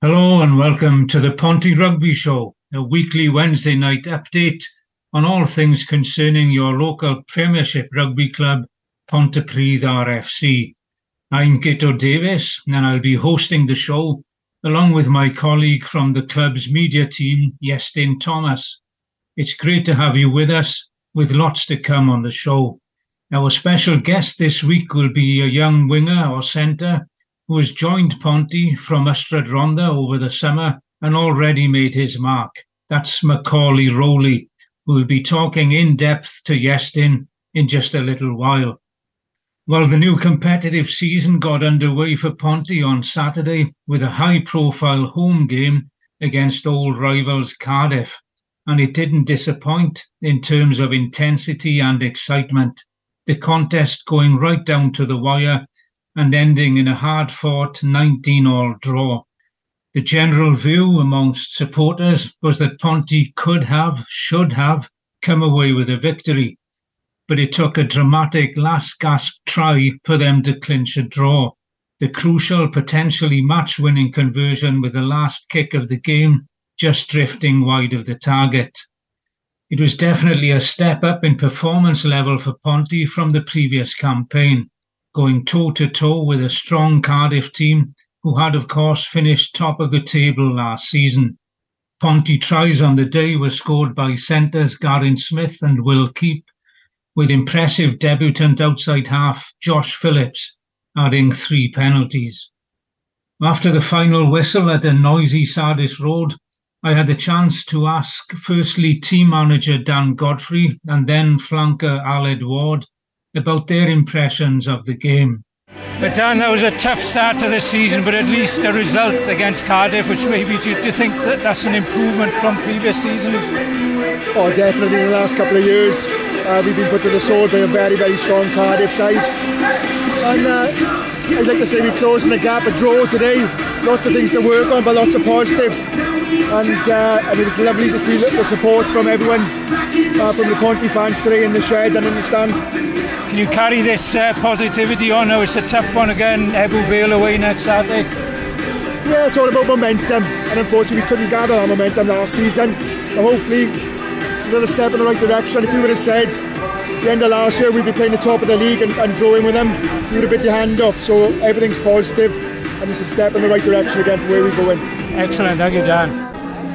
Hello and welcome to the Ponty Rugby Show, a weekly Wednesday night update on all things concerning your local Premiership rugby club, Pontypridd RFC. I'm Guto Davies and I'll be hosting the show along with my colleague from the club's media team, Iestyn Thomas. It's great to have you with us, with lots to come on the show. Our special guest this week will be a young winger or centre who has joined Ponty from Ystrad Rhondda over the summer and already made his mark. That's McCauley Rowley, who will be talking in depth to Iestyn in just a little while. Well, the new competitive season got underway for Ponty on Saturday with a high profile home game against old rivals Cardiff, and it didn't disappoint in terms of intensity and excitement. The contest going right down to the wire and ending in a hard fought 19 all draw. The general view amongst supporters was that Ponty could have, should have, come away with a victory but it took a dramatic last gasp try for them to clinch a draw. The crucial, potentially match winning conversion with the last kick of the game just drifting wide of the target. It was definitely a step up in performance level for Ponty from the previous campaign, going toe to toe with a strong Cardiff team who had, of course, finished top of the table last season. Ponty tries on the day were scored by centres Garin Smith and Will Keep, with impressive debutant outside half Josh Phillips adding three penalties. After the final whistle at a noisy Sardis Road, I had the chance to ask firstly team manager Dan Godfrey and then flanker Aled Ward about their impressions of the game. But Dan, that was a tough start to the season, but at least a result against Cardiff, which maybe do you, do you think that that's an improvement from previous seasons? Oh, definitely in the last couple of years. Uh, we've been put to the sword by a very, very strong Cardiff side. And uh, I'd like to say we're closing the gap, a draw today. Lots of things to work on, but lots of positives. And, uh, and it was lovely to see the support from everyone, uh, from the Ponty fans today in the shed and in the stand. Can you carry this uh, positivity on? Now it's a tough one again, Ebbw Vale away next Saturday. Yeah, it's all about momentum, and unfortunately, we couldn't gather that momentum last season. But hopefully, it's another step in the right direction. If you would have said the end of last year we'd be playing the top of the league and, and drawing with them, you would have bit your hand up. So everything's positive and it's a step in the right direction again for where we're going. Excellent, thank you, Dan.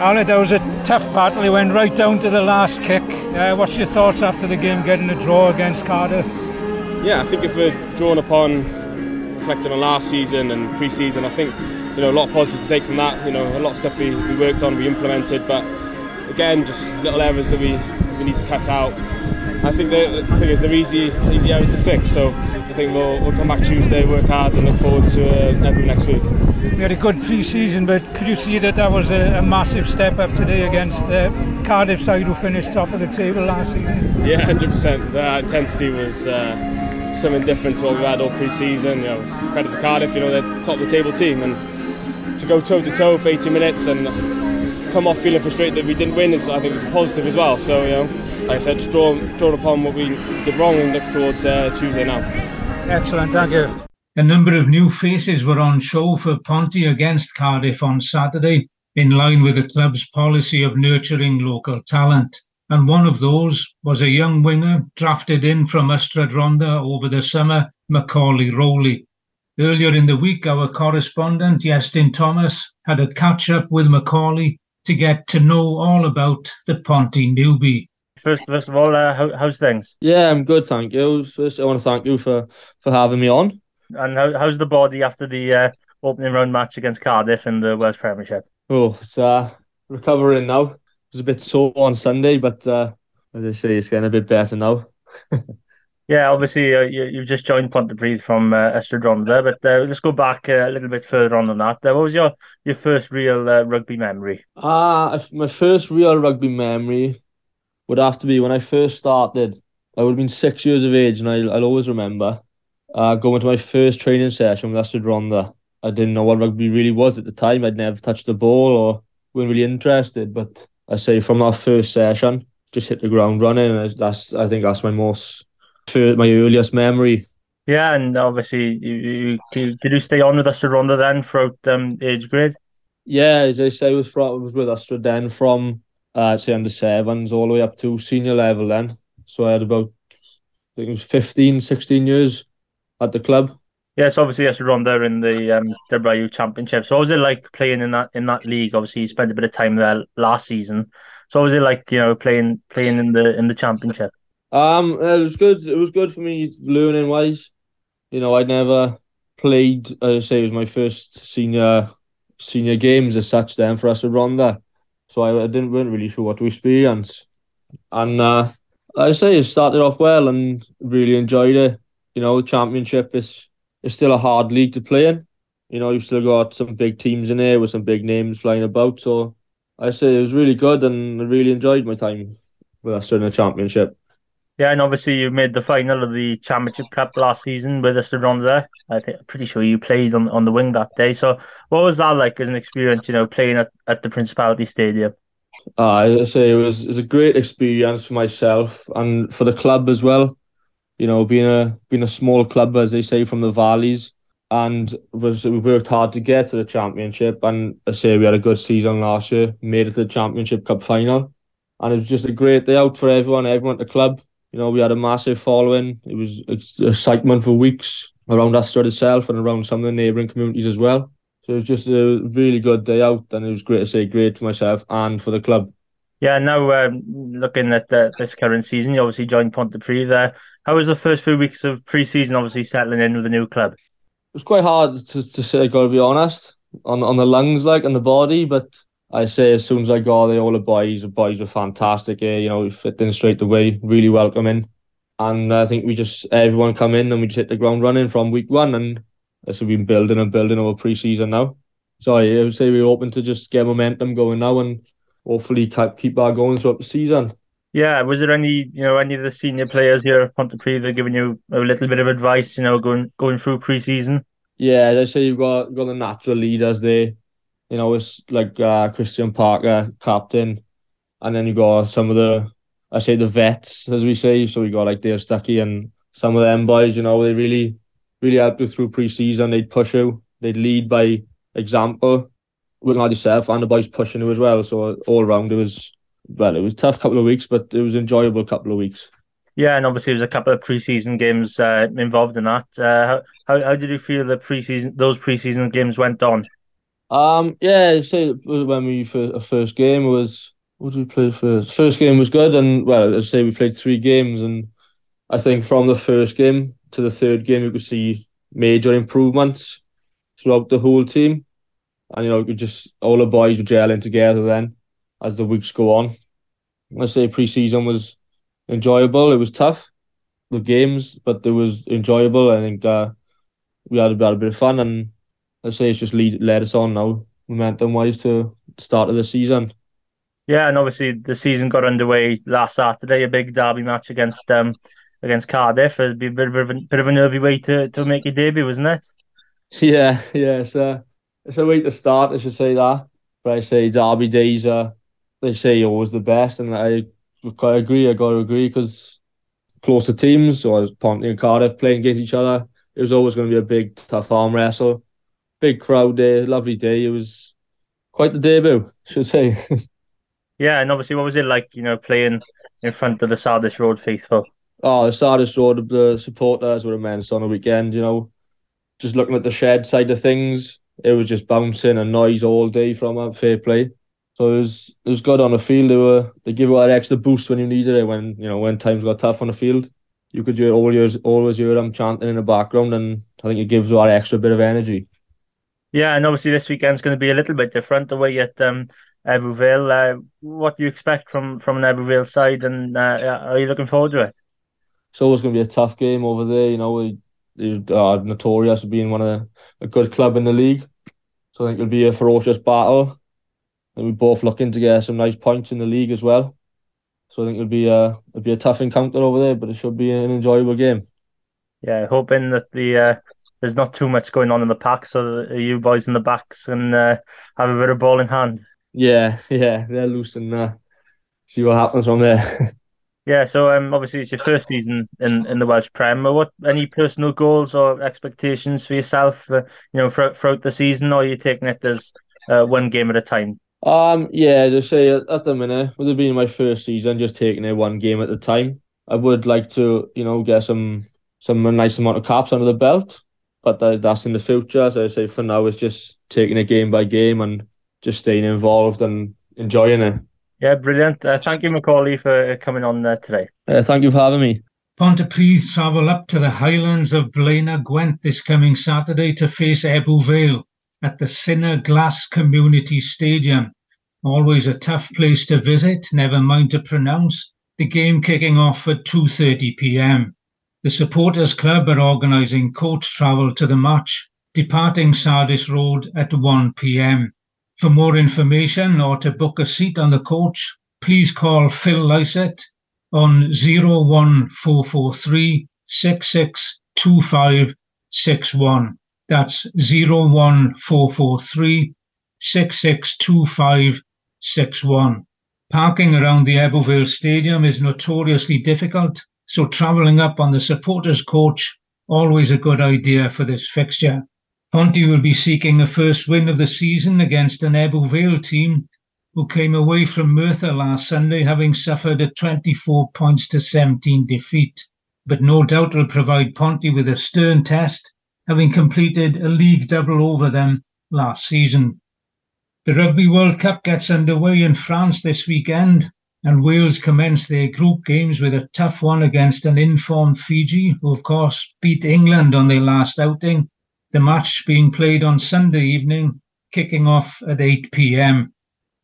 Alan, that was a tough battle. He went right down to the last kick. Uh, what's your thoughts after the game getting a draw against Cardiff? Yeah, I think if we're drawn upon reflecting on last season and pre-season, I think you know a lot of positive to take from that. You know, a lot of stuff we, we worked on, we implemented, but again, just little errors that we, we need to cut out. I think the, thing is they're easy easy errors to fix. So I think we'll, we'll come back Tuesday, work hard, and look forward to uh, next week. We had a good pre-season, but could you see that that was a, a massive step up today against uh, Cardiff side who finished top of the table last season? Yeah, hundred percent. The intensity was. Uh, something different to what we've had all pre-season. You know, credit to Cardiff, you know they're top of the table team, and to go toe to toe for 80 minutes and come off feeling frustrated that we didn't win is I think was positive as well. So you know, like I said, just draw draw upon what we did wrong and look towards uh, Tuesday now. Excellent, thank you. A number of new faces were on show for Ponty against Cardiff on Saturday, in line with the club's policy of nurturing local talent. And one of those was a young winger drafted in from Ystrad Rhondda over the summer, McCauley Rowley. Earlier in the week, our correspondent, Iestyn Thomas, had a catch up with McCauley to get to know all about the Ponty newbie. First, first of all, uh, how, how's things? Yeah, I'm good, thank you. First, I want to thank you for, for having me on. And how, how's the body after the uh, opening round match against Cardiff in the Welsh Premiership? Oh, it's uh, recovering now. It was a bit sore on Sunday, but uh, as I say, it's getting a bit better now. Yeah, obviously uh, you, have just joined Pontypridd from uh, Rhondda, but uh, let's go back uh, a little bit further on than that. Uh, what was your, your first real uh, rugby memory? Ah, my first real rugby memory would have to be when I first started. I would have been six years of age, and I, I'll always remember uh, going to my first training session with Ystrad Rhondda. I didn't know what rugby really was at the time. I'd never touched the ball or weren't really interested, but I say from that first session, just hit the ground running. And that's I think that's my most my earliest memory. Yeah, and obviously, you, you, did you stay on with Ystrad Rhondda then throughout um, age grade? Yeah, as I say, was from was with Ystrad then from uh, say under sevens all the way up to senior level then. So I had about I think it was 15, 16 years at the club. Yes, obviously yes, Rhondda in the um, WRU Championship. So what was it like playing in that in that league? Obviously, you spent a bit of time there last season. So what was it like, you know, playing playing in the in the championship? Um, it was good. It was good for me learning wise. You know, I'd never played. As I say, it was my first senior senior games as such. Then for us at Rhondda, so I, I didn't weren't really sure what to experience. And uh, I say, it started off well and really enjoyed it. You know, the championship is it's still a hard league to play in. You know, you've still got some big teams in there with some big names flying about. So I say it was really good and I really enjoyed my time with us in the championship. Yeah, and obviously you made the final of the Championship Cup last season with us around there. I think pretty sure you played on, on the wing that day. So what was that like as an experience, you know, playing at, at the Principality Stadium? Uh, I say it was it was a great experience for myself and for the club as well you know, being a being a small club, as they say, from the valleys, and was we worked hard to get to the championship. And I say we had a good season last year, made it to the championship cup final, and it was just a great day out for everyone, everyone at the club. You know, we had a massive following. It was excitement for weeks around Ystrad itself and around some of the neighbouring communities as well. So it was just a really good day out, and it was great to say great for myself and for the club. Yeah, now um, looking at the, this current season, you obviously joined Pontypridd there. How was the first few weeks of pre-season? Obviously settling in with the new club. It was quite hard to, to say. Got to be honest on on the lungs, like on the body, but I say as soon as I got there, all the boys, the boys were fantastic. Yeah, you know, we fit in straight away, really welcoming, and I think we just everyone come in and we just hit the ground running from week one, and as we've been building and building over pre-season now. So I would say we're open to just get momentum going now and hopefully keep our going throughout the season. Yeah, was there any, you know, any of the senior players here at Pontypridd giving you a little bit of advice, you know, going going through pre-season? Yeah, I say, you've got got the natural leaders there. You know, it's like uh, Christian Parker, captain, and then you got some of the, I say the vets, as we say. So we got like Dave Stuckey and some of them boys. You know, they really, really helped you through pre-season. They'd push you, they'd lead by example. Working like yourself and the boys pushing you as well. So all around it was well, it was tough couple of weeks, but it was enjoyable couple of weeks. Yeah, and obviously there was a couple of preseason games uh, involved in that. Uh, how how did you feel the preseason those preseason games went on? Um, yeah, say when we for first game was what did we play first? First game was good, and well, I say we played three games, and I think from the first game to the third game, you could see major improvements throughout the whole team, and you know, just all the boys were gelling together then as the weeks go on. I say pre-season was enjoyable. It was tough, the games, but it was enjoyable. I think uh, we had a, had a bit of fun, and I say it's just lead, led us on now, momentum wise, to start of the season. Yeah, and obviously the season got underway last Saturday, a big derby match against um against Cardiff. It'd be a bit of a bit of a nervy way to, to make your debut, wasn't it? Yeah, yeah. It's a it's a way to start. I should say that. But I say derby days are they say you're always the best, and I I agree. I got to agree because closer teams, or Ponty and Cardiff playing against each other, it was always going to be a big tough arm wrestle. Big crowd day, lovely day. It was quite the debut, should say. yeah, and obviously, what was it like? You know, playing in front of the Sardis Road faithful. Oh, the Sardis Road, the supporters were immense on the weekend. You know, just looking at the shed side of things, it was just bouncing and noise all day from a fair play. So it was it was good on the field. They were they give you that extra boost when you needed it. When you know when times got tough on the field, you could hear always always hear them chanting in the background, and I think it gives you that extra bit of energy. Yeah, and obviously this weekend's going to be a little bit different away at um, Uh, what do you expect from from an Ebbw side, and uh, are you looking forward to it? It's always going to be a tough game over there. You know, we, we are notorious for being one of the, a good club in the league, so I think it'll be a ferocious battle and we're both looking to get some nice points in the league as well. So I think it'll be a it'll be a tough encounter over there, but it should be an enjoyable game. Yeah, hoping that the uh, there's not too much going on in the pack, so that you boys in the backs can uh, have a bit of ball in hand. Yeah, yeah, they're loose and uh, see what happens from there. yeah, so um, obviously it's your first season in, in the Welsh Prem. What any personal goals or expectations for yourself, uh, you know, throughout, throughout the season, or are you taking it as uh, one game at a time? Um, yeah, just say at the minute, with it being my first season, just taking it one game at a time. I would like to, you know, get some some nice amount of caps under the belt, but that, that's in the future. As I say, for now, it's just taking it game by game and just staying involved and enjoying it. Yeah, brilliant. Uh, thank you, McCauley, for coming on uh, today. Uh, thank you for having me. Pontypridd travel up to the highlands of Blaenau Gwent this coming Saturday to face Ebbw Vale at the Sinner Glass Community Stadium. Always a tough place to visit, never mind to pronounce. The game kicking off at 2.30pm. The Supporters Club are organising coach travel to the match, departing Sardis Road at 1pm. For more information or to book a seat on the coach, please call Phil Lysett on 01443 662561. That's 01443 662561. Parking around the Ebbw Stadium is notoriously difficult, so travelling up on the supporters' coach always a good idea for this fixture. Ponty will be seeking a first win of the season against an Ebbw team who came away from Merthyr last Sunday having suffered a 24 points to 17 defeat, but no doubt will provide Ponty with a stern test, having completed a league double over them last season. The Rugby World Cup gets underway in France this weekend, and Wales commence their group games with a tough one against an informed Fiji, who of course beat England on their last outing the match being played on Sunday evening, kicking off at 8 pm.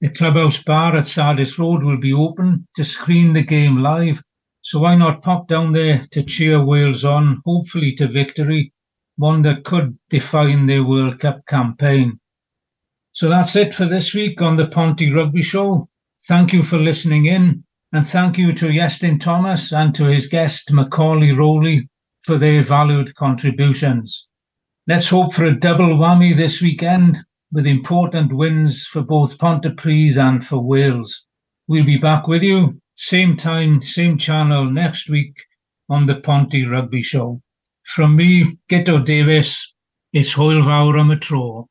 The clubhouse bar at Sardis Road will be open to screen the game live, so why not pop down there to cheer Wales on, hopefully to victory, one that could define their World Cup campaign. So that's it for this week on the Ponty Rugby Show. Thank you for listening in, and thank you to Iestyn Thomas and to his guest McCauley Rowley for their valued contributions. Let's hope for a double whammy this weekend with important wins for both Pontypridd and for Wales. We'll be back with you, same time, same channel next week on the Ponty Rugby Show. From me, Get Davis, it's Hwyl Fawr am y Tro.